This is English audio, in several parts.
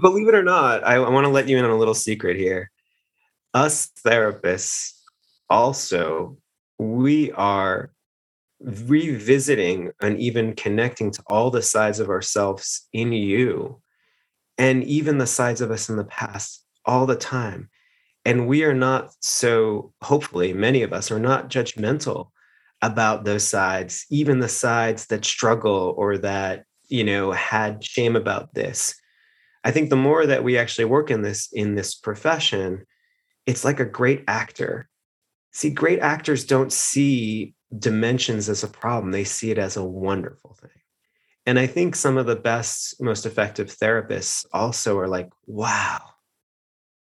believe it or not, I, I want to let you in on a little secret here. Us therapists also, we are revisiting and even connecting to all the sides of ourselves in you and even the sides of us in the past all the time. And we are not so, hopefully, many of us are not judgmental about those sides, even the sides that struggle or that, you know, had shame about this. I think the more that we actually work in this in this profession, it's like a great actor. See, great actors don't see dimensions as a problem, they see it as a wonderful thing. And I think some of the best, most effective therapists also are like, wow,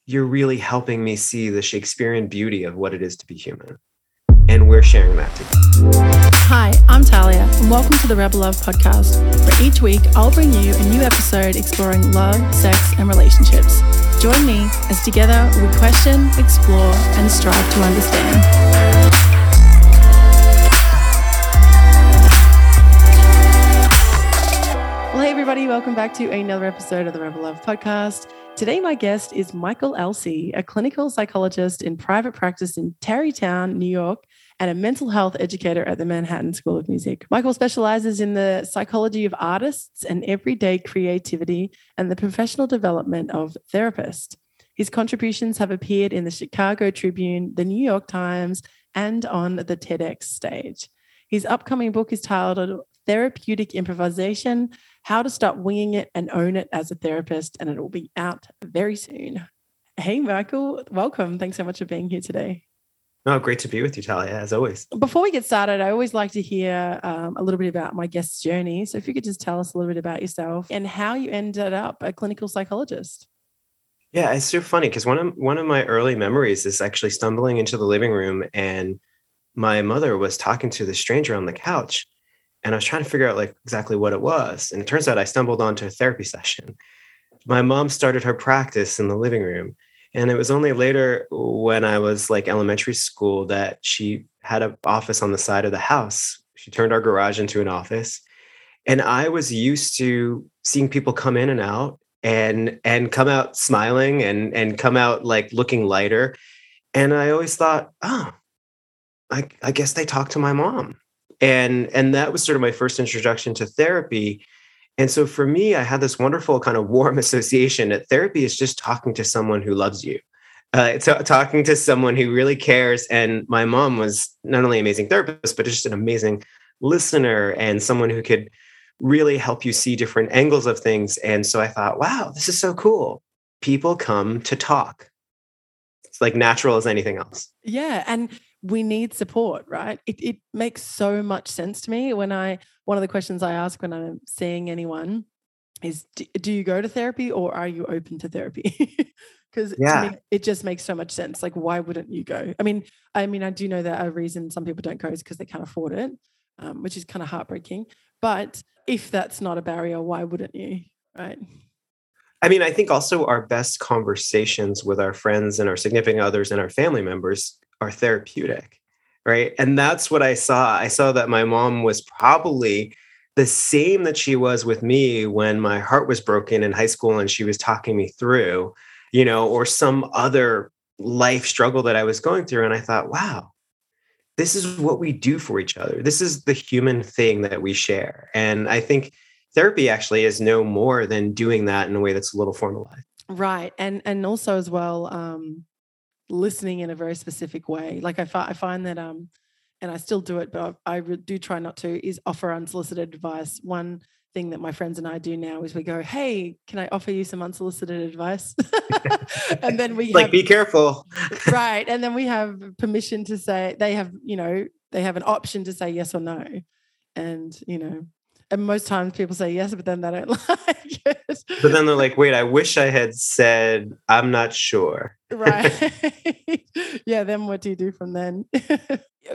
you're really helping me see the Shakespearean beauty of what it is to be human. And we're sharing that together. Hi, I'm Talia, and welcome to the Rebel Love podcast, where each week I'll bring you a new episode exploring love, sex, and relationships. Join me as together we question, explore, and strive to understand. Well, hey, everybody, welcome back to another episode of the Rebel Love podcast. Today, my guest is Michael Alcée, a clinical psychologist in private practice in Tarrytown, New York, and a mental health educator at the Manhattan School of Music. Michael specializes in the psychology of artists and everyday creativity and the professional development of therapists. His contributions have appeared in the Chicago Tribune, the New York Times, and on the TEDx stage. His upcoming book is titled Therapeutic Improvisation how to Stop Winging It and Own It as a Therapist. And it will be out very soon. Hey, Michael, welcome. Thanks so much for being here today. Oh, great to be with you, Talia, as always. Before we get started, I always like to hear um, a little bit about my guest's journey. So, if you could just tell us a little bit about yourself and how you ended up a clinical psychologist. Yeah, it's so funny because one of one of my early memories is actually stumbling into the living room and my mother was talking to the stranger on the couch and I was trying to figure out like exactly what it was. And it turns out I stumbled onto a therapy session. My mom started her practice in the living room. And it was only later when I was like elementary school that she had an office on the side of the house. She turned our garage into an office. And I was used to seeing people come in and out and and come out smiling and and come out like looking lighter. And I always thought, oh, I, I guess they talk to my mom and and that was sort of my first introduction to therapy. And so for me i had this wonderful kind of warm association that therapy is just talking to someone who loves you. Uh, t- talking to someone who really cares. And my mom was not only an amazing therapist but just an amazing listener and someone who could really help you see different angles of things. And so i thought wow this is so cool. People come to talk. It's like natural as anything else. Yeah. And we need support, right? It, it makes so much sense to me when I, one of the questions I ask when I'm seeing anyone is do, do you go to therapy or are you open to therapy? Because yeah. it just makes so much sense. Like, why wouldn't you go? I mean, I mean, I do know that a reason some people don't go is because they can't afford it, um, which is kind of heartbreaking. But if that's not a barrier, why wouldn't you? Right. I mean, I think also our best conversations with our friends and our significant others and our family members are therapeutic right? And that's what i saw. I saw that my mom was probably the same that she was with me when my heart was broken in high school and she was talking me through you know or some other life struggle that i was going through. And i thought wow this is what we do for each other. This is the human thing that we share. And i think therapy actually is no more than doing that in a way that's a little formalized right. And and also as well um listening in a very specific way. Like I, fi- I find that, um, and I still do it, but I, I do try not to, is offer unsolicited advice. One thing that my friends and I do now is we go, "Hey, can I offer you some unsolicited advice?" and then we like, have, be careful, right? And then we have permission to say they have, you know, they have an option to say yes or no, and you know, and most times people say yes, but then they don't like it. But then they're like, wait, I wish I had said, I'm not sure. right. yeah. Then what do you do from then?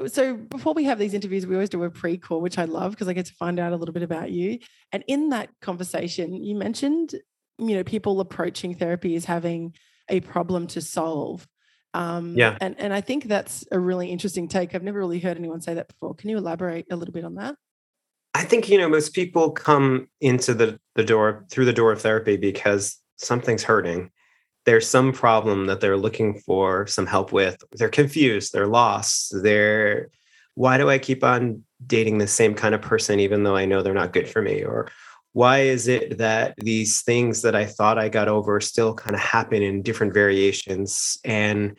so before we have these interviews, we always do a pre-call, which I love because I get to find out a little bit about you. And in that conversation, you mentioned, you know, people approaching therapy as having a problem to solve. Um, yeah. And, and I think that's a really interesting take. I've never really heard anyone say that before. Can you elaborate a little bit on that? I think you know most people come into the the door through the door of therapy because something's hurting. There's some problem that they're looking for some help with. They're confused, they're lost, they're why do I keep on dating the same kind of person even though I know they're not good for me? Or why is it that these things that I thought I got over still kind of happen in different variations? And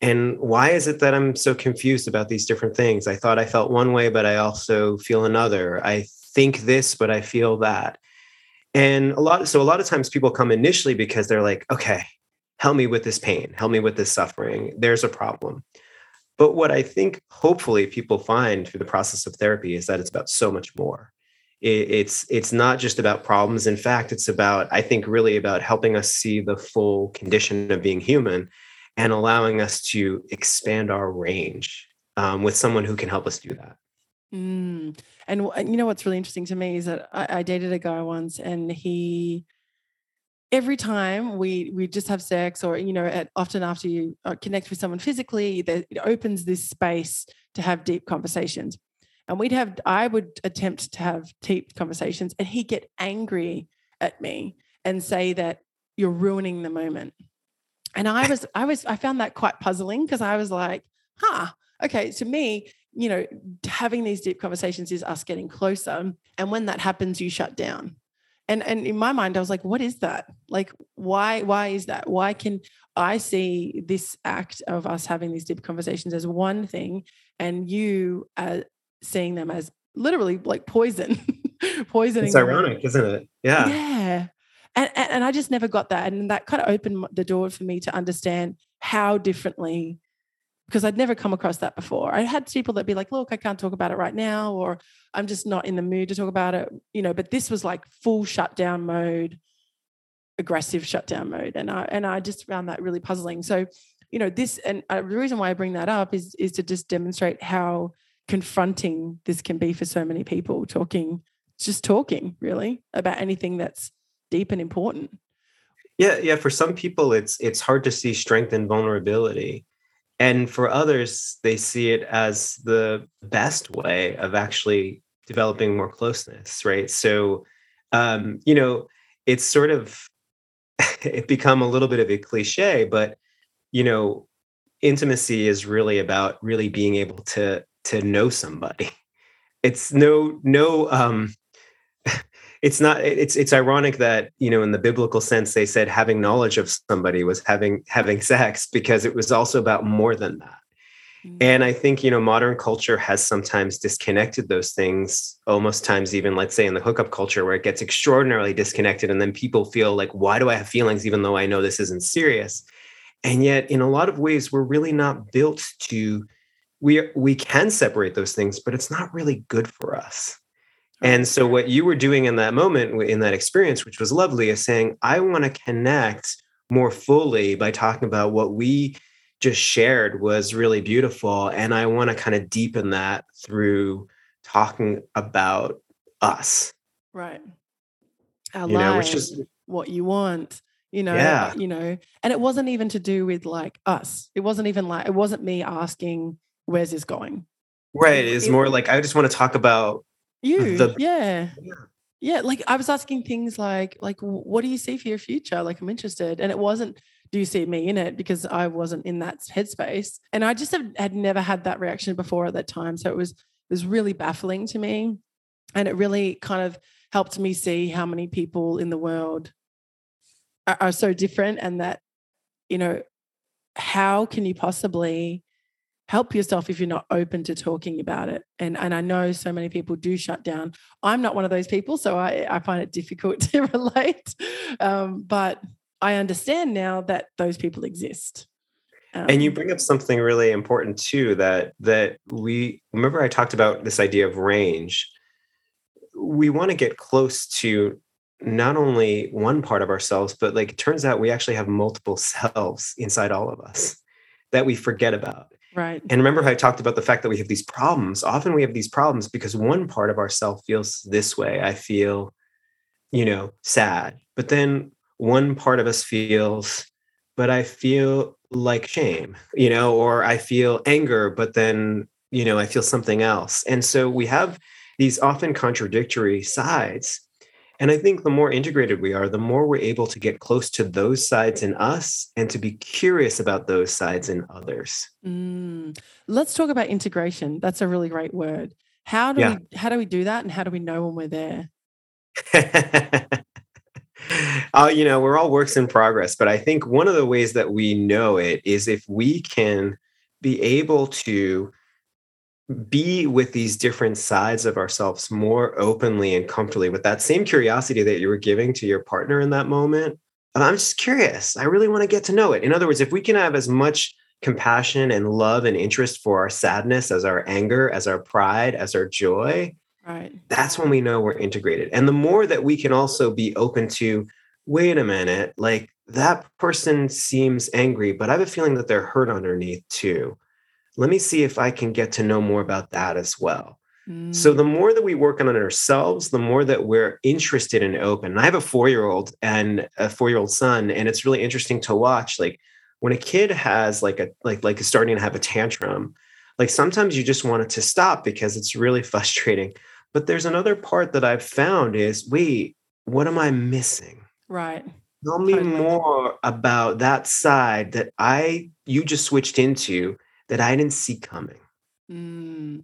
and why is it that I'm so confused about these different things? I thought I felt one way, but I also feel another. I think this, but I feel that. And a lot, so a lot of times people come initially because they're like, okay, help me with this pain, help me with this suffering. There's a problem. But what I think hopefully people find through the process of therapy is that it's about so much more. It's it's not just about problems. In fact, it's about I think really about helping us see the full condition of being human and allowing us to expand our range um, with someone who can help us do that. Mm. And, you know what's really interesting to me is that I, I dated a guy once, and he every time we we just have sex or you know at, often after you uh, connect with someone physically that it opens this space to have deep conversations and we'd have i would attempt to have deep conversations and he'd get angry at me and say that you're ruining the moment and I was, I was, I found that quite puzzling because I was like, huh, okay. To me, you know, having these deep conversations is us getting closer. And when that happens, you shut down. And and in my mind, I was like, what is that? Like, why, why is that? Why can I see this act of us having these deep conversations as one thing and you uh, seeing them as literally like poison? poisoning. It's ironic, isn't it? Yeah. Yeah and, and I just never got that. And that kind of opened the door for me to understand how differently, because I'd never come across that before. I had people that be like, look, I can't talk about it right now, or I'm just not in the mood to talk about it, you know, but this was like full shutdown mode, aggressive shutdown mode. And I, and I just found that really puzzling. So, you know, this, and uh, the reason why I bring that up is, is to just demonstrate how confronting this can be for so many people talking, just talking really about anything that's deep and important. Yeah yeah for some people it's it's hard to see strength and vulnerability. And for others they see it as the best way of actually developing more closeness right? So um you know it's sort of it become a little bit of a cliche but you know intimacy is really about really being able to to know somebody. It's no no um it's not it's it's ironic that you know in the biblical sense they said having knowledge of somebody was having having sex because it was also about more than that. Mm-hmm. and i think you know modern culture has sometimes disconnected those things almost times even let's say in the hookup culture where it gets extraordinarily disconnected and then people feel like why do i have feelings even though i know this isn't serious? And yet in a lot of ways we're really not built to we we can separate those things but it's not really good for us and so, what you were doing in that moment, in that experience, which was lovely, is saying, I want to connect more fully by talking about what we just shared was really beautiful. And I want to kind of deepen that through talking about us. Right. Our you lives, know, which is what you want, you know, yeah. you know, and it wasn't even to do with like us. It wasn't even like, it wasn't me asking, where's this going? Right. It's it, more like, I just want to talk about you, the, yeah. yeah. Yeah, like I was asking things like, like, what do you see for your future? Like, I'm interested, and it wasn't, do you see me in it? Because I wasn't in that headspace, and I just had, had never had that reaction before at that time. So it was, it was really baffling to me, and it really kind of helped me see how many people in the world are, are so different, and that, you know, how can you possibly help yourself if you're not open to talking about it. And, and I know so many people do shut down. I'm not one of those people, so I, I find it difficult to relate. Um, but I understand now that those people exist. Um, and you um, bring up something really important too that that we remember I talked about this idea of range. We want to get close to not only one part of ourselves, but like it turns out we actually have multiple selves inside all of us that we forget about. Right. And remember how I talked about the fact that we have these problems. Often we have these problems because one part of ourself feels this way. I feel, you know, sad. But then one part of us feels, but I feel like shame, you know, or I feel anger, but then, you know, I feel something else. And so we have these often contradictory sides. And I think the more integrated we are, the more we're able to get close to those sides in us and to be curious about those sides in others. Mm. Let's talk about integration. That's a really great word. How do yeah. we how do we do that and how do we know when we're there? uh, you know, we're all works in progress, but I think one of the ways that we know it is if we can be able to be with these different sides of ourselves more openly and comfortably with that same curiosity that you were giving to your partner in that moment. Uh, I'm just curious. I really want to get to know it. In other words, if we can have as much compassion and love and interest for our sadness as our anger, as our pride, as our joy, right. that's when we know we're integrated. And the more that we can also be open to, wait a minute, like that person seems angry, but I have a feeling that they're hurt underneath too let me see if I can get to know more about that as well. Mm. So the more that we work on it ourselves, the more that we're interested and open. And I have a four-year-old and a four-year-old son, and it's really interesting to watch. Like when a kid has like a like like is starting to have a tantrum, like sometimes you just want it to stop because it's really frustrating. But there's another part that I've found is wait, what am I missing? Right. Tell me totally. more about that side that I you just switched into that I didn't see coming. Mm.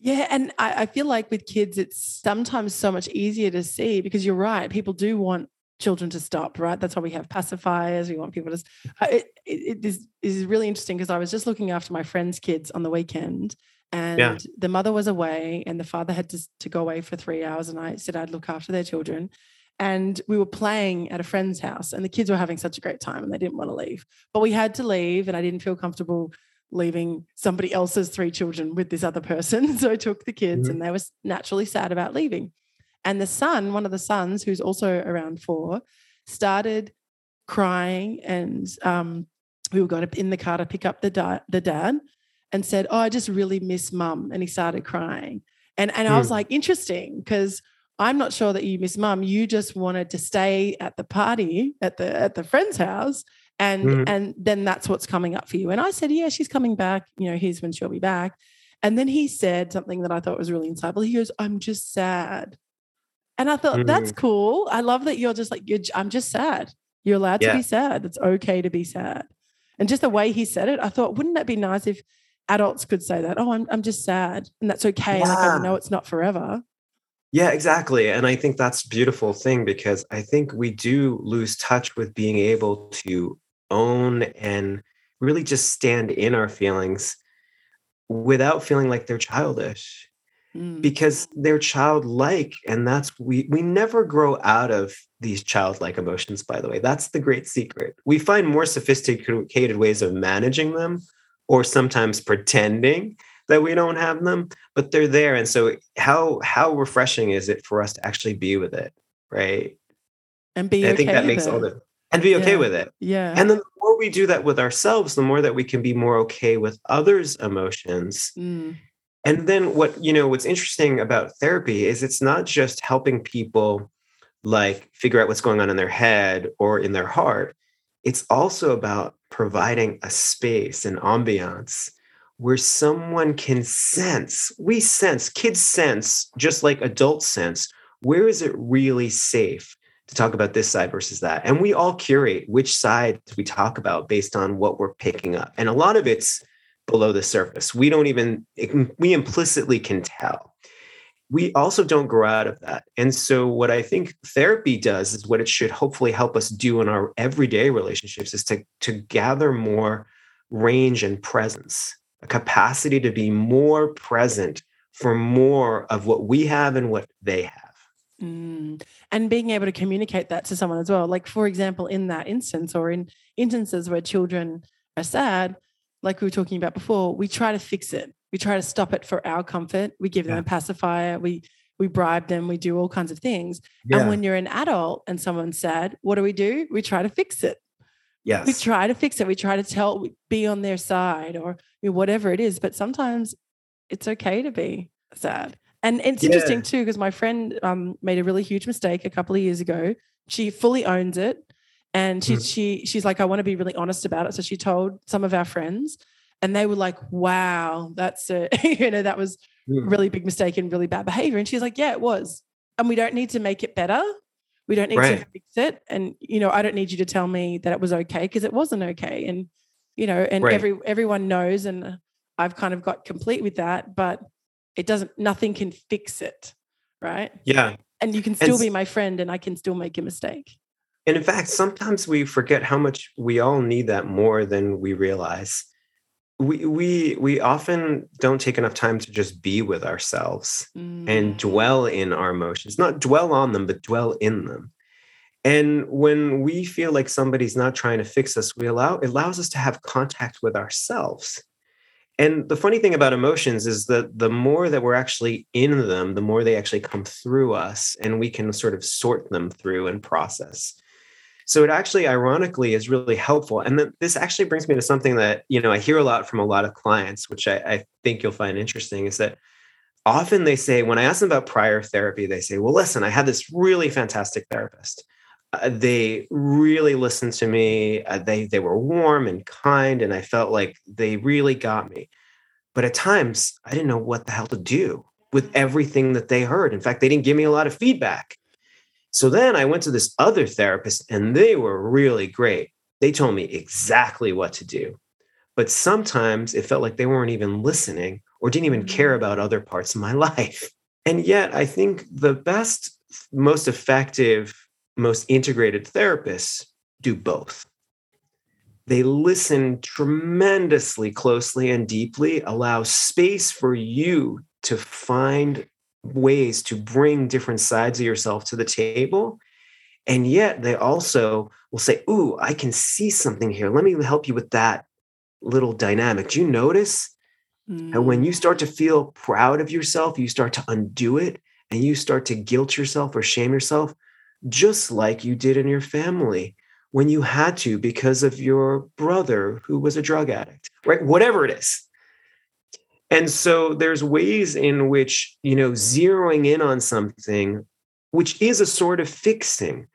Yeah. And I, I, feel like with kids, it's sometimes so much easier to see because you're right. People do want children to stop, right? That's why we have pacifiers. We want people to. It, it, it is, is really interesting because I was just looking after my friend's kids on the weekend and yeah. the mother was away and the father had to, to go away for three hours. And I said I'd look after their children. And we were playing at a friend's house, and the kids were having such a great time and they didn't want to leave. But we had to leave, and I didn't feel comfortable leaving somebody else's three children with this other person. So I took the kids mm-hmm. and they were naturally sad about leaving. And the son, one of the sons, who's also around four, started crying. And um, we were going in the car to pick up the, da- the dad and said, Oh, I just really miss mum. And he started crying. And, and mm. I was mm. like, interesting, because I'm not sure that you miss mum. You just wanted to stay at the party at the at the friend's house and mm-hmm. and then that's what's coming up for you. And i said yeah she's coming back. You know here's when she'll be back. And then he said something that i thought was really insightful. He goes i'm just sad. And i thought mm-hmm. that's cool. I love that you're just like you're i'm just sad. You're allowed yeah. to be sad. It's okay to be sad. And just the way he said it i thought wouldn't that be nice if adults could say that? Oh i'm, I'm just sad and that's okay yeah. like i know it's not forever. Yeah, exactly. And I think that's a beautiful thing because I think we do lose touch with being able to own and really just stand in our feelings without feeling like they're childish mm. because they're childlike and that's we we never grow out of these childlike emotions by the way. That's the great secret. We find more sophisticated ways of managing them or sometimes pretending that we don't have them but they're there. And so how how refreshing is it for us to actually be with it right? And be and i think that makes all the and be okay yeah. with it. Yeah. And then the more we do that with ourselves, the more that we can be more okay with others' emotions. Mm. And then what, you know, what's interesting about therapy is it's not just helping people like figure out what's going on in their head or in their heart. It's also about providing a space, an ambiance where someone can sense, we sense, kids sense, just like adults sense, where is it really safe to talk about this side versus that. And we all curate which side we talk about based on what we're picking up. And a lot of it's below the surface. We don't even, we implicitly can tell. We also don't grow out of that. And so, what I think therapy does is what it should hopefully help us do in our everyday relationships is to, to gather more range and presence, a capacity to be more present for more of what we have and what they have. Mm. And being able to communicate that to someone as well. Like, for example, in that instance or in instances where children are sad, like we were talking about before, we try to fix it. We try to stop it for our comfort. We give them a pacifier. We we bribe them. We do all kinds of things. Yeah. And when you're an adult and someone's sad, what do we do? We try to fix it. Yes. We try to fix it. We try to tell, be on their side or whatever it is. But sometimes it's okay to be sad. And it's yeah. interesting too, because my friend um, made a really huge mistake a couple of years ago. She fully owns it. And she, mm. she she's like, I want to be really honest about it. So she told some of our friends, and they were like, Wow, that's a you know, that was mm. really big mistake and really bad behavior. And she's like, Yeah, it was. And we don't need to make it better. We don't need Right. to fix it. And, you know, I don't need you to tell me that it was okay because it wasn't okay. And, you know, and Right. every everyone knows and I've kind of got complete with that, but it doesn't nothing can fix it. Right. Yeah. And you can still s- be my friend and I can still make a mistake. And in fact, sometimes we forget how much we all need that more than we realize. We we we often don't take enough time to just be with ourselves and Mm. dwell in our emotions, not dwell on them, but dwell in them. And when we feel like somebody's not trying to fix us, we allow it allows us to have contact with ourselves. And the funny thing about emotions is that the more that we're actually in them, the more they actually come through us and we can sort of sort them through and process. So it actually ironically is really helpful. And then this actually brings me to something that, you know, I hear a lot from a lot of clients, which I, I think you'll find interesting, is that often they say, when I ask them about prior therapy, they say, well, listen, I had this really fantastic therapist. Uh, they really listened to me. Uh, they they were warm and kind, and I felt like they really got me. But at times, I didn't know what the hell to do with everything that they heard. In fact, they didn't give me a lot of feedback. So then I went to this other therapist, and they were really great. They told me exactly what to do. But sometimes it felt like they weren't even listening or didn't even care about other parts of my life. And yet, I think the best, most effective, most integrated therapists do both. They listen tremendously closely and deeply, allow space for you to find ways to bring different sides of yourself to the table. And yet, they also will say, Ooh, I can see something here. Let me help you with that little dynamic. Do you notice? And when mm. you start to feel proud of yourself, you start to undo it and you start to guilt yourself or shame yourself, just like you did in your family when you had to because of your brother who was a drug addict, right? Whatever it is. And so there's ways in which, you know, zeroing in on something, which is a sort of fixing,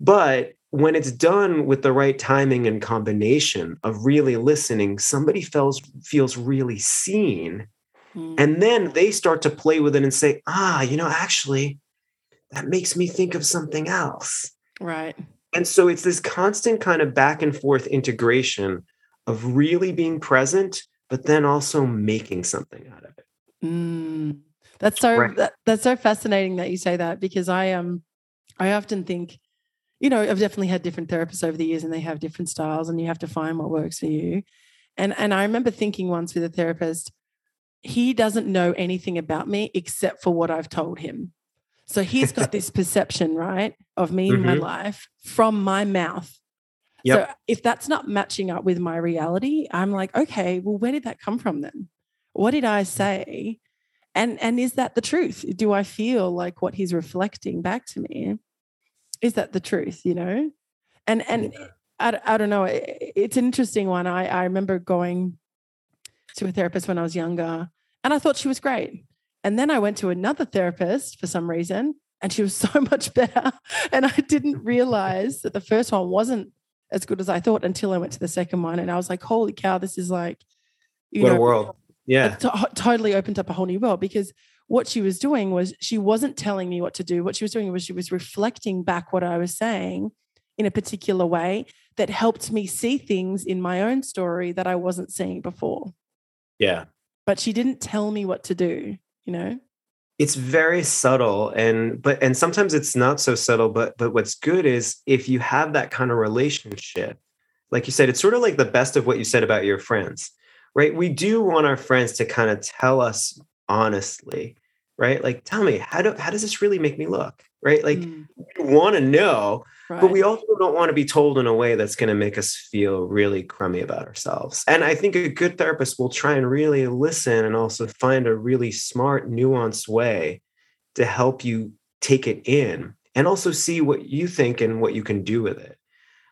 but when it's done with the right timing and combination of really listening, somebody feels feels really seen. Mm. And then they start to play with it and say, ah, you know, actually, that makes me think of something else. right. And so it's this constant kind of back and forth integration of really being present, but then also making something out of it. Mm. That's so Right. that, that's so fascinating that you say that because I um I often think, you know, I've definitely had different therapists over the years and they have different styles and you have to find what works for you. And and I remember thinking once with a therapist, he doesn't know anything about me except for what I've told him. So he's got this perception, right, of me in my Mhm. life from my mouth. Yep. So if that's not matching up with my reality, I'm like, okay, well, where did that come from then? What did I say? And and is that the truth? Do I feel like what he's reflecting back to me? Is that the truth? You know, and and Yeah. I, I don't know. It- It's an interesting one. I I remember going to a therapist when I was younger, and I thought she was great. And then I went to another therapist for some reason, and she was so much better. And I didn't realize that the first one wasn't as good as I thought until I went to the second one, and I was like, "Holy cow, this is like, you what know, a world. Yeah. to- totally opened up a whole new world because what she was doing was she wasn't telling me what to do. What she was doing was she was reflecting back what I was saying in a particular way that helped me see things in my own story that I wasn't seeing before. Yeah. But she didn't tell me what to do, you know? it's very subtle and but and sometimes it's not so subtle but but what's good is if you have that kind of relationship like you said it's sort of like the best of what you said about your friends right? We do want our friends to kind of tell us honestly right? Like tell me how do how does this really make me look? Right? Like Mm, we want to know right. but we also don't want to be told in a way that's going to make us feel really crummy about ourselves. And I think a good therapist will try and really listen and also find a really smart, nuanced way to help you take it in and also see what you think and what you can do with it.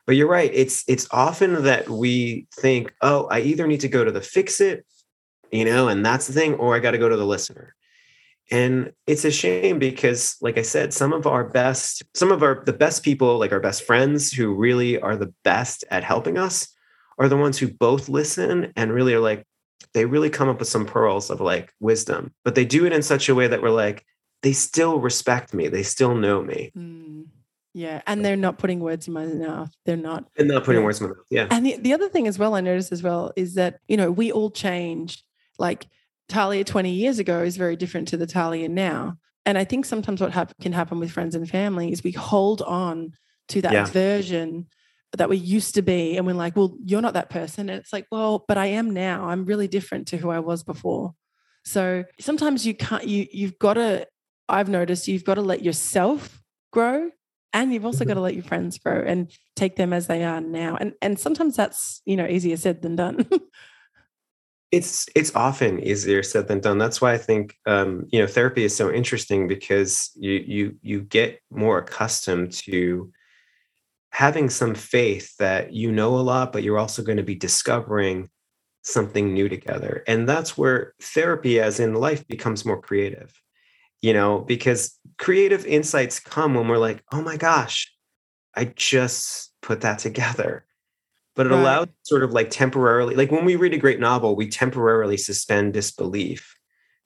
But you're right, it's it's often that we think, "Oh, I either need to go to the fix it, you know, and that's the thing, or I got to go to the listener." And it's a shame because, like I said, some of our best, some of our the best people, like our best friends who really are the best at helping us, are the ones who both listen and really are like, they really come up with some pearls of like wisdom, but they do it in such a way that we're like, they still respect me, they still know me. Mm. Yeah. And they're not putting words in my mouth. They're not. And not putting words in my mouth. Yeah. And the, the other thing as well, I noticed as well, is that, you know, we all change. Like Talia 20 years ago is very different to the Talia now. And I think sometimes what hap- can happen with friends and family is we hold on to that Yeah. version that we used to be. And we're like, well, you're not that person. And it's like, well, but I am now. I'm really different to who I was before. So sometimes you can't, you, you've got to, I've noticed you've got to let yourself grow and you've also Mhm. got to let your friends grow and take them as they are now. And, and sometimes that's, you know, easier said than done. it's it's often easier said than done. That's why i think um, you know therapy is so interesting because you you you get more accustomed to having some faith that you know a lot but you're also going to be discovering something new together. And that's where therapy as in life becomes more creative you know because creative insights come when we're like oh my gosh i just put that together but it Right. allows sort of like temporarily like when we read a great novel we temporarily suspend disbelief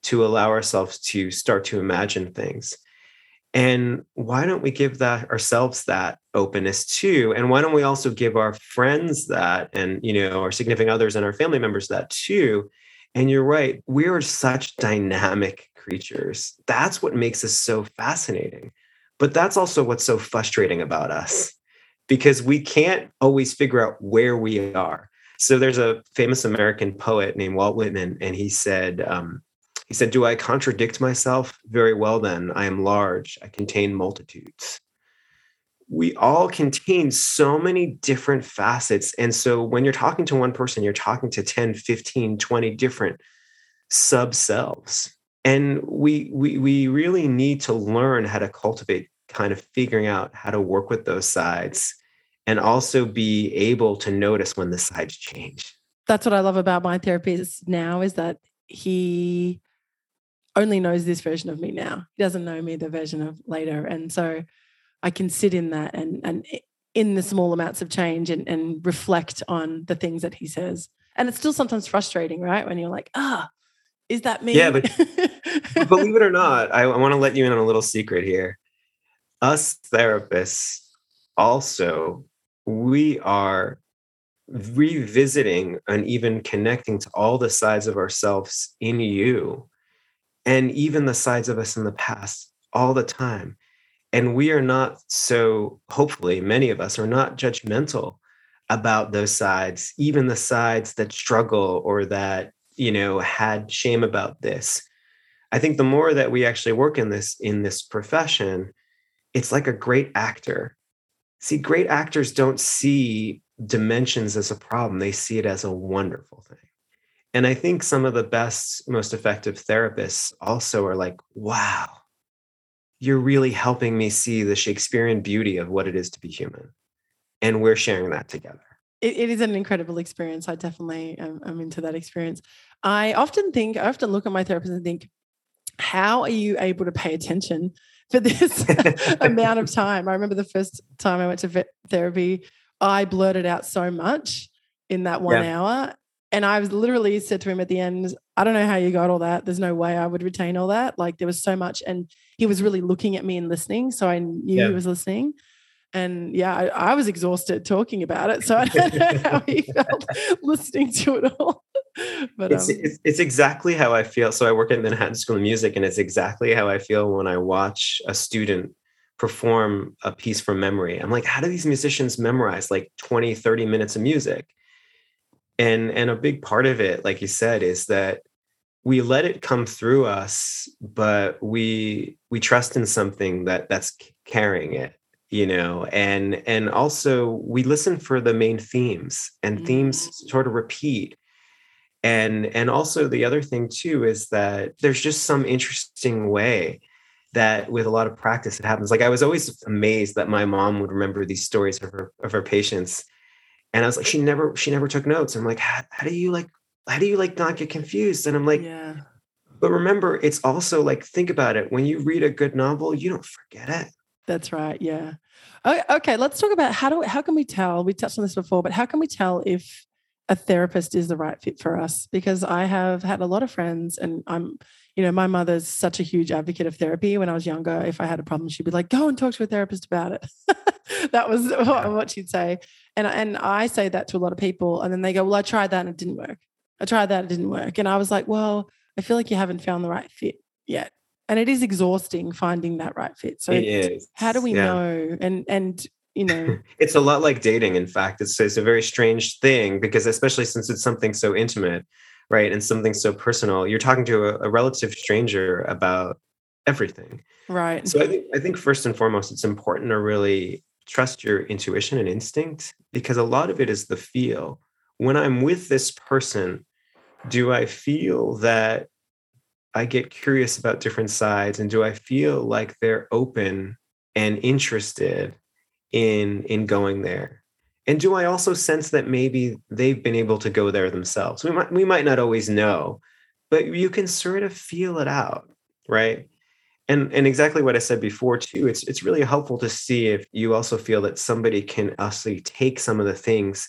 to allow ourselves to start to imagine things. And why don't we give that ourselves that openness too? And why don't we also give our friends that and you know our significant others and our family members that too? And you're right we are such dynamic creatures. That's what makes us so fascinating. But that's also what's so frustrating about us because we can't always figure out where we are. So there's a famous American poet named Walt Whitman, and he said, um, he said, "Do I contradict myself? Very well, then I am large. I contain multitudes." We all contain so many different facets. And so when you're talking to one person, you're talking to 10, 15, 20 different sub selves. And we, we, we really need to learn how to cultivate kind of figuring out how to work with those sides and also be able to notice when the sides change. that's what I love about my therapist now is that he only knows this version of me now. He doesn't know me the version of later. And so I can sit in that and and in the small amounts of change and, and reflect on the things that he says. And it's still sometimes frustrating, right? When you're like, ah, is that me? Yeah, but Believe it or not, I, I want to let you in on a little secret here. Us therapists also, we are revisiting and even connecting to all the sides of ourselves in you and even the sides of us in the past all the time. And we are not so, hopefully, many of us are not judgmental about those sides, even the sides that struggle or that, you know, had shame about this. I think the more that we actually work in this in this profession, it's like a great actor. See, great actors don't see dimensions as a problem. They see it as a wonderful thing. And I think some of the best, most effective therapists also are like, wow, you're really helping me see the Shakespearean beauty of what it is to be human. And we're sharing that together. it, it is an incredible experience. I definitely am, am into that experience. I often think, I often look at my therapist and think, how are you able to pay attention for this amount of time? I remember the first time I went to vet therapy, I blurted out so much in that one Yeah. hour. And I was literally said to him at the end, I don't know how you got all that. There's no way I would retain all that. Like there was so much. And he was really looking at me and listening. So I knew Yeah. he was listening. And yeah, I, I was exhausted talking about it. So I don't know how he felt listening to it all. But It's, um, it's, it's exactly how I feel. So I work at Manhattan School of Music, and it's exactly how I feel when I watch a student perform a piece from memory. I'm like, how do these musicians memorize like 20, 30 minutes of music? And and a big part of it, like you said, is that we let it come through us, but we we trust in something that that's carrying it, you know, and and also we listen for the main themes and themes sort of repeat and and also the other thing too is that there's just some interesting way that with a lot of practice it happens like i was always amazed that my mom would remember these stories of her of her patients and i was like she never she never took notes i'm like how, how do you like how do you like not get confused and i'm like yeah. but remember it's also like think about it when you read a good novel you don't forget it That's right. Yeah. Okay. Let's talk about how do how can we tell? We touched on this before, but how can we tell if a therapist is the right fit for us because I have had a lot of friends and I'm you know, my mother's such a huge advocate of therapy. When I was younger, if I had a problem, she'd be like, "Go and talk to a therapist about it." that was what she'd say, and and I say that to a lot of people, and then they go, "Well, I tried that and it didn't work. I tried that, it didn't work," and I was like, "Well, I feel like you haven't found the right fit yet." And it is exhausting finding that right fit. So, how do we yeah. know? And and you know, it's a lot like dating. In fact, it's it's a very strange thing because especially since it's something so intimate right and something so personal you're talking to a, a relative stranger about everything. Right. So I think, I think first and foremost it's important to really trust your intuition and instinct because a lot of it is the feel. When i'm with this person do i feel that i get curious about different sides and do i feel like they're open and interested in in going there and do I also sense that maybe they've been able to go there themselves? We might we might not always know, but you can sort of feel it out, right? And and exactly what I said before too. It's it's really helpful to see if you also feel that somebody can actually take some of the things.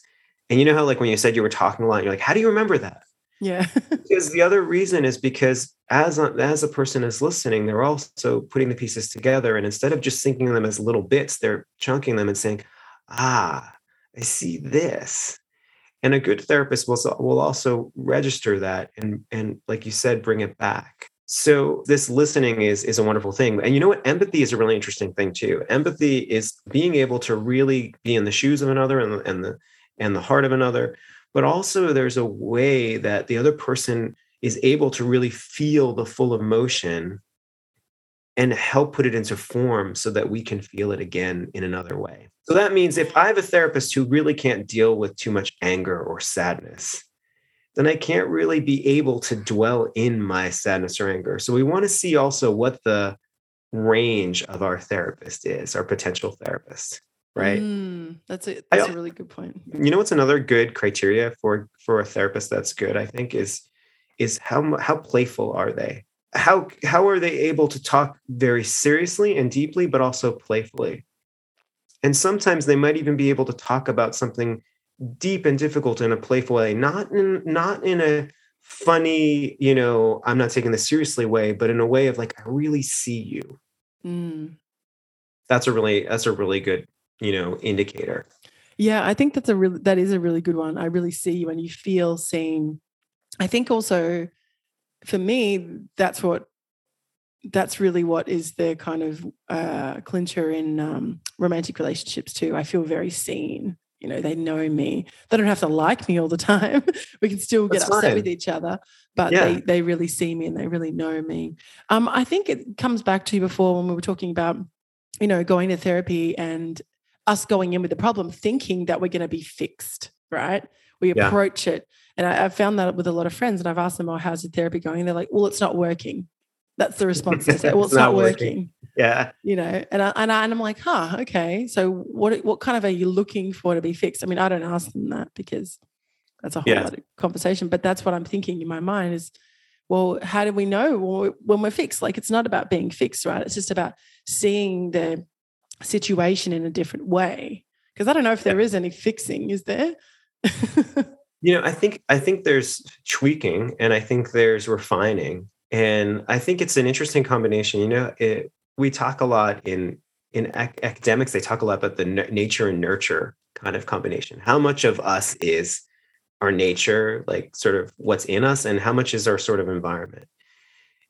And you know how like when you said you were talking a lot, you're like, how do you remember that? Yeah. because the other reason is because as a, as a person is listening, they're also putting the pieces together, and instead of just thinking them as little bits, they're chunking them and saying, ah I see this. And a good therapist will, will also register that and, and, like you said, bring it back. So this listening is, is a wonderful thing. And you know what? Empathy is a really interesting thing too. Empathy is being able to really be in the shoes of another and, and the and the heart of another. But also there's a way that the other person is able to really feel the full emotion and help put it into form so that we can feel it again in another way. So that means if I have a therapist who really can't deal with too much anger or sadness, then I can't really be able to dwell in my sadness or anger. So we want to see also what the range of our therapist is, our potential therapist, right? Mm, that's a that's I, a really good point. You know what's another good criteria for for a therapist that's good, I think is is how how playful are they? how how are they able to talk very seriously and deeply but also playfully and sometimes they might even be able to talk about something deep and difficult in a playful way not in not in a funny you know i'm not taking this seriously way but in a way of like i really see you mm. that's a really that's a really good you know indicator yeah i think that's a really that is a really good one i really see you and you feel seen i think also for me, that's what that's really what is the kind of uh, clincher in um, romantic relationships too. I feel very seen. You know, they know me. They don't have to like me all the time. we can still get that's upset fine. with each other, but yeah. they they really see me and they really know me. Um, I think it comes back to before when we were talking about, you know, going to therapy and us going in with the problem, thinking that we're going to be fixed, right? We yeah. approach it and I, have found that with a lot of friends, and I've asked them, "Oh, how's your therapy going?" They're like, "Well, it's not working." That's the response they say. Well, it's, it's not, not working. working. Yeah. You know, and I, and I and I'm like, huh, okay. So what what kind of are you looking for to be fixed? I mean, I don't ask them that because that's a whole yeah. other conversation. But that's what I'm thinking in my mind is, well, how do we know when we're fixed? Like, it's not about being fixed, right? It's just about seeing the situation in a different way. Because I don't know if there is any fixing, is there? You know, I think I think there's tweaking and I think there's refining. And I think it's an interesting combination. You know, it, we talk a lot in in ac- academics. They talk a lot about the n- nature and nurture kind of combination. How much of us is our nature, like sort of what's in us, and how much is our sort of environment.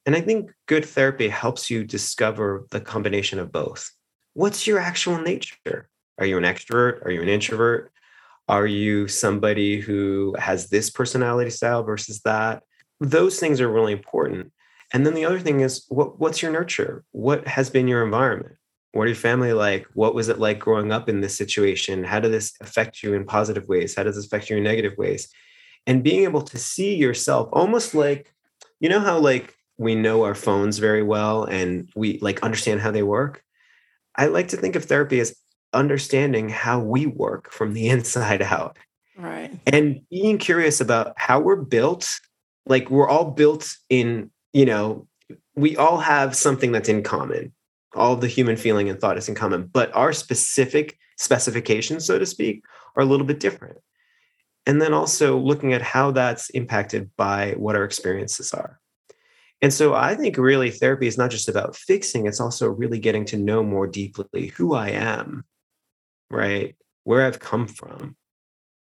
And I think good therapy helps you discover the combination of both. What's your actual nature? Are you an extrovert? Are you an introvert? Are you somebody who has this personality style versus that? Those things are really important. And then the other thing is what, what's your nurture? What has been your environment? What are your family like? What was it like growing up in this situation? How did this affect you in positive ways? How does this affect you in negative ways? And being able to see yourself almost like, you know, how like we know our phones very well and we like understand how they work. I like to think of therapy as understanding how we work from the inside out. Right. And being curious about how we're built. Like we're all built in, you know, we all have something that's in common. All the human feeling and thought is in common, but our specific specifications, so to speak, are a little bit different. and then also looking at how that's impacted by what our experiences are. And so I think really therapy is not just about fixing, it's also really getting to know more deeply who I am, right? Where I've come from,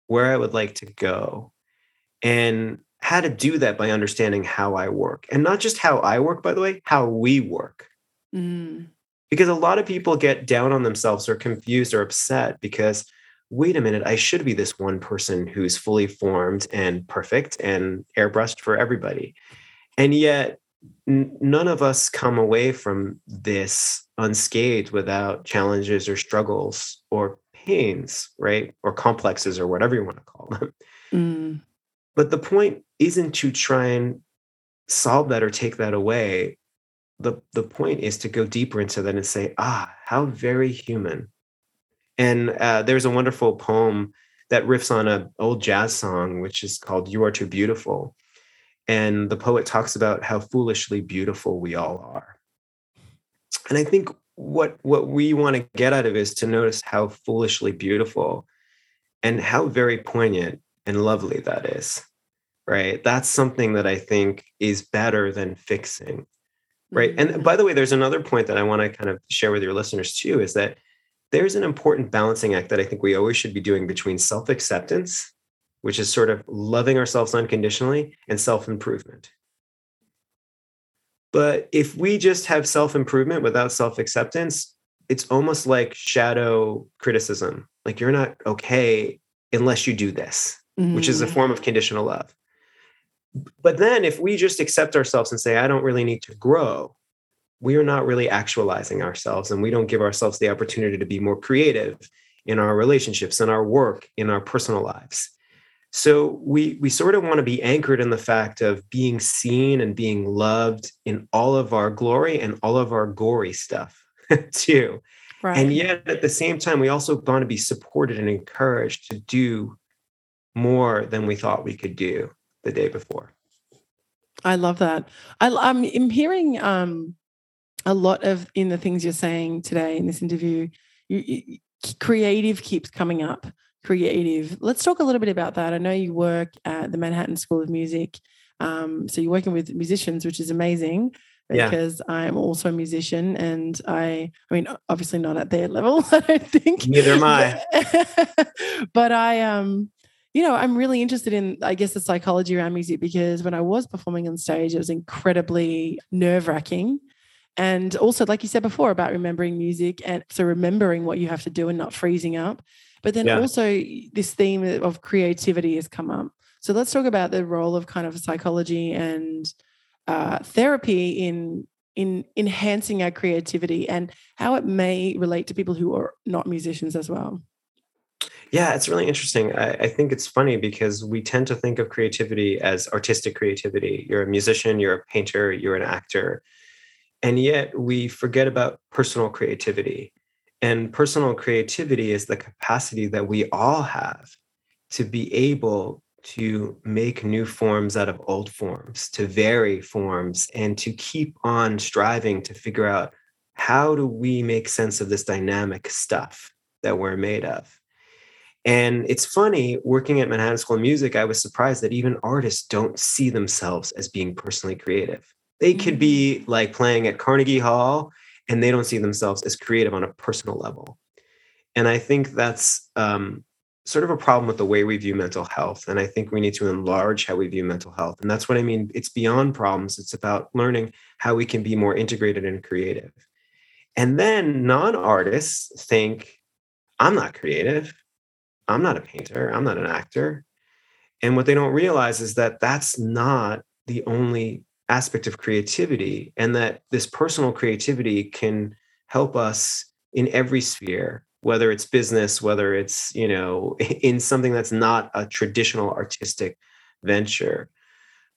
where I would like to go, and how to do that by understanding how I work. And not just how I work, by the way, how we work. Mm. Because a lot of people get down on themselves or confused or upset because wait a minute, I should be this one person who's fully formed and perfect and airbrushed for everybody. And yet, n- none of us come away from this unscathed without challenges or struggles or pains, right? Or complexes or whatever you want to call them. Mm. But the point isn't to try and solve that or take that away. The, the point is to go deeper into that and say, ah, how very human and uh, there's a wonderful poem that riffs on an old jazz song, which is called You Are Too Beautiful. And the poet talks about how foolishly beautiful we all are. And I think what, what we want to get out of is to notice how foolishly beautiful and how very poignant and lovely that is. Right. That's something that I think is better than fixing. Right. Mm-hmm. And by the way, there's another point that I want to kind of share with your listeners too is that there's an important balancing act that I think we always should be doing between self acceptance, which is sort of loving ourselves unconditionally, and self improvement. But if we just have self improvement without self acceptance, it's almost like shadow criticism. Like you're not okay unless you do this, mm-hmm. which is a mm-hmm. form of conditional love. But then if we just accept ourselves and say, I don't really need to grow, we are not really actualizing ourselves and we don't give ourselves the opportunity to be more creative in our relationships in our work in our personal lives so we we sort of want to be anchored in the fact of being seen and being loved in all of our glory and all of our gory stuff too right. and yet at the same time we also want to be supported and encouraged to do more than we thought we could do the day before i love that I, i'm, I'm hearing um a lot of in the things you're saying today in this interview, you, you, creative keeps coming up. Creative. Let's talk a little bit about that. I know you work at the Manhattan School of Music. Um, so you're working with musicians, which is amazing because yeah. I'm also a musician and I I mean obviously not at their level, I don't think. Neither am I. but I um you know, I'm really interested in, I guess, the psychology around music because when I was performing on stage, it was incredibly nerve wracking and also like you said before about remembering music and so remembering what you have to do and not freezing up but then yeah. also this theme of creativity has come up so let's talk about the role of kind of psychology and uh, therapy in in enhancing our creativity and how it may relate to people who are not musicians as well yeah, it's really interesting. I, I, think it's funny because we tend to think of creativity as artistic creativity. You're a musician, you're a painter, you're an actor. And yet we forget about personal creativity. And personal creativity is the capacity that we all have to be able to make new forms out of old forms, to vary forms, and to keep on striving to figure out how do we make sense of this dynamic stuff that we're made of. And it's funny, working at Manhattan School of Music, I was surprised that even artists don't see themselves as being personally creative. They could be mm. like playing at Carnegie Hall and they don't see themselves as creative on a personal level. And I think that's um, sort of a problem with the way we view mental health. And I think we need to enlarge how we view mental health. And that's what I mean. It's beyond problems, it's about learning how we can be more integrated and creative. And then non artists think, I'm not creative. I'm not a painter. I'm not an actor. And what they don't realize is that that's not the only aspect of creativity and that this personal creativity can help us in every sphere whether it's business whether it's you know in something that's not a traditional artistic venture.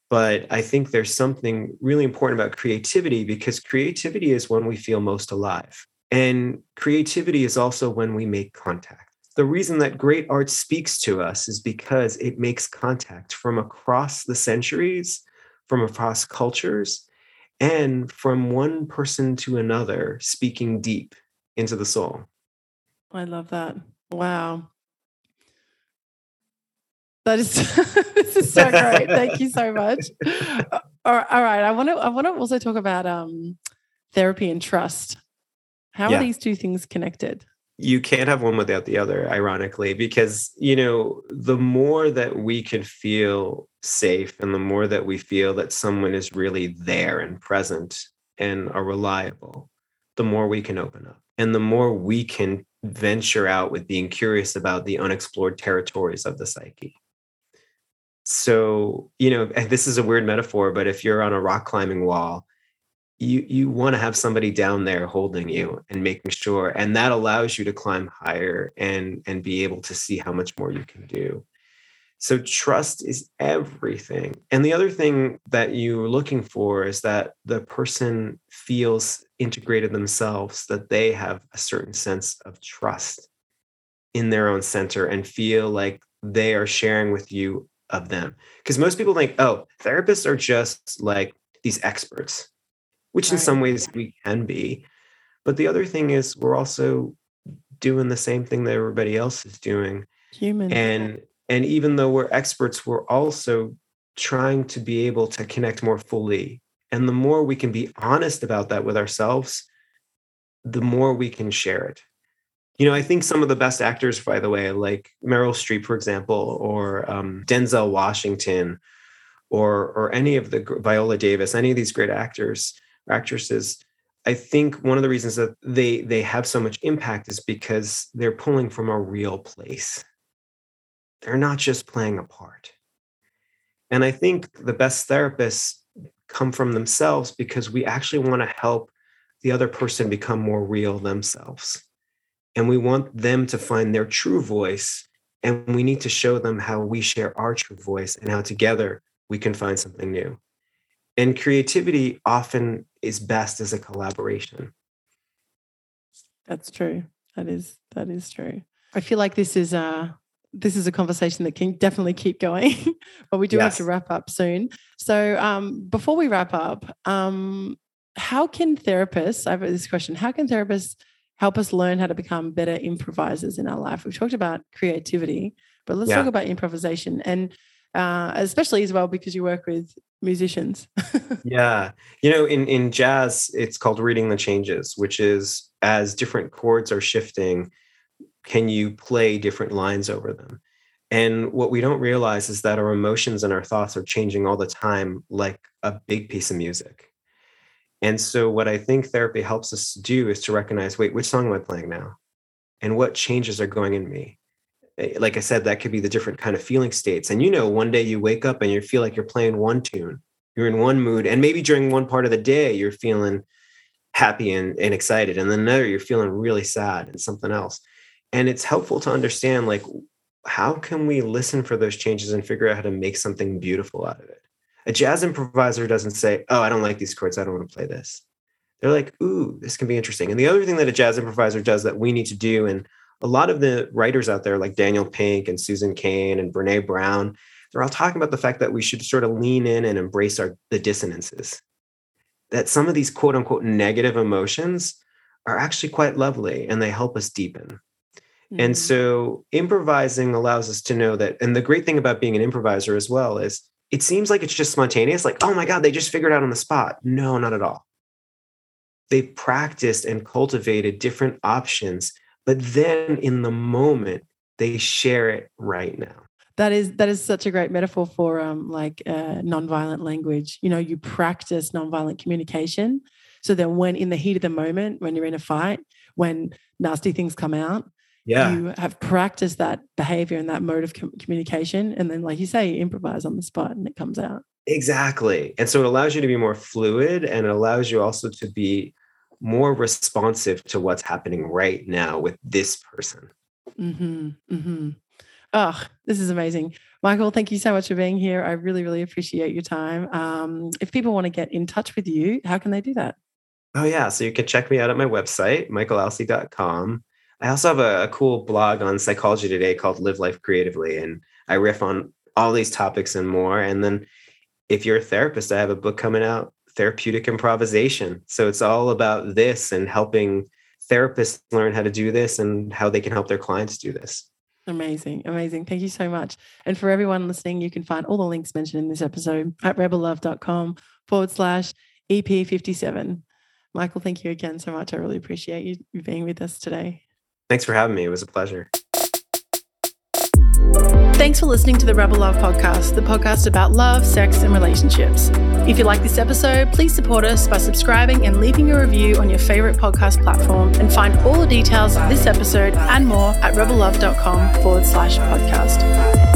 But i think there's something really important about creativity because creativity is when we feel most alive. And creativity is also when we make contact. The reason that great art speaks to us is because it makes contact from across the centuries from across cultures and from one person to another, speaking deep into the soul. I love that. Wow. That is this is so great. Thank you so much. All right, all right. I want to I want to also talk about um, therapy and trust. How yeah. are these two things connected? You can't have one without the other, ironically, because you know the more that we can feel safe, and the more that we feel that someone is really there and present and are reliable, the more we can open up, and the more we can venture out with being curious about the unexplored territories of the psyche. So you know this is a weird metaphor but if you're on a rock climbing wall you you want to have somebody down there holding you and making sure and that allows you to climb higher and and be able to see how much more you can do. So trust is everything. And the other thing that you're looking for is that the person feels integrated themselves that they have a certain sense of trust in their own center and feel like they are sharing with you of them. Because most people think oh therapists are just like these experts which right. in some ways we can be. But the other thing is we're also doing the same thing that everybody else is doing. Human. And and even though we're experts we're also trying to be able to connect more fully. And the more we can be honest about that with ourselves the more we can share it. You know, I think some of the best actors, by the way, like Meryl Streep, for example, or um, Denzel Washington, or or any of the Viola Davis, any of these great actors or actresses, I think one of the reasons that they they have so much impact is because they're pulling from a real place. They're not just playing a part. And I think the best therapists come from themselves because we actually want to help the other person become more real themselves and we want them to find their true voice and we need to show them how we share our true voice and how together we can find something new and creativity often is best as a collaboration that's true that is that is true i feel like this is a this is a conversation that can definitely keep going but we do yes. have to wrap up soon so um, before we wrap up um, how can therapists i have this question how can therapists help us learn how to become better improvisers in our life. We've talked about creativity, but let's yeah. talk about improvisation and uh, especially as well because you work with musicians. yeah. You know, in, in jazz, it's called reading the changes, which is as different chords are shifting, can you play different lines over them? And what we don't realize is that our emotions and our thoughts are changing all the time, like a big piece of music. And so, what I think therapy helps us do is to recognize wait, which song am I playing now? And what changes are going in me? Eh, like I said, that could be the different kind of feeling states. And you know, one day you wake up and you feel like you're playing one tune, you're in one mood. And maybe during one part of the day, you're feeling happy and, and excited. And then another, you're feeling really sad and something else. And it's helpful to understand like, how can we listen for those changes and figure out how to make something beautiful out of it? A jazz improviser doesn't say, "Oh, I don't like these chords. I don't want to play this." They're like, "Ooh, this can be interesting." And the other thing that a jazz improviser does that we need to do, and a lot of the writers out there, like Daniel Pink and Susan Cain and Brene Brown, they're all talking about the fact that we should sort of lean in and embrace our the dissonances. That some of these quote unquote negative emotions are actually quite lovely and they help us deepen. Mm-hmm. And so improvising allows us to know that. And the great thing about being an improviser as well is it seems like it's just spontaneous, like, oh my God, they just figured out on the spot. No, not at all. They've practiced and cultivated different options, but then in the moment, they share it right now. That is that is such a great metaphor for um, like uh, nonviolent language. You know, you practice nonviolent communication, so that when in the heat of the moment, when you're in a fight, when nasty things come out, yeah. you have practiced that behavior and that mode of com- communication and then like you say you improvise on the spot and it comes out exactly and so it allows you to be more fluid and it allows you also to be more responsive to what's happening right now with this person. Mm-hmm, mm-hmm. oh this is amazing. Michael thank you so much for being here. I really really appreciate your time. Um, if people want to get in touch with you how can they do that? Oh yeah so you can check me out at my website michaelalcee.com I also have a, a, cool blog on Psychology Today called Live Life Creatively, and I riff on all these topics and more. And then if you're a therapist, I have a book coming out, Therapeutic Improvisation. So it's all about this and helping therapists learn how to do this and how they can help their clients do this. Amazing, amazing. Thank you so much. And for everyone listening, you can find all the links mentioned in this episode at rebellove.com forward slash EP57. Michael, thank you again so much. I really appreciate you being with us today. Thanks for having me. It was a pleasure. Thanks for listening to the Rebel Love podcast, the podcast about love, sex, and relationships. If you like this episode, please support us by subscribing and leaving a review on your favorite podcast platform and find all the details of this episode and more at rebellove.com forward slash podcast.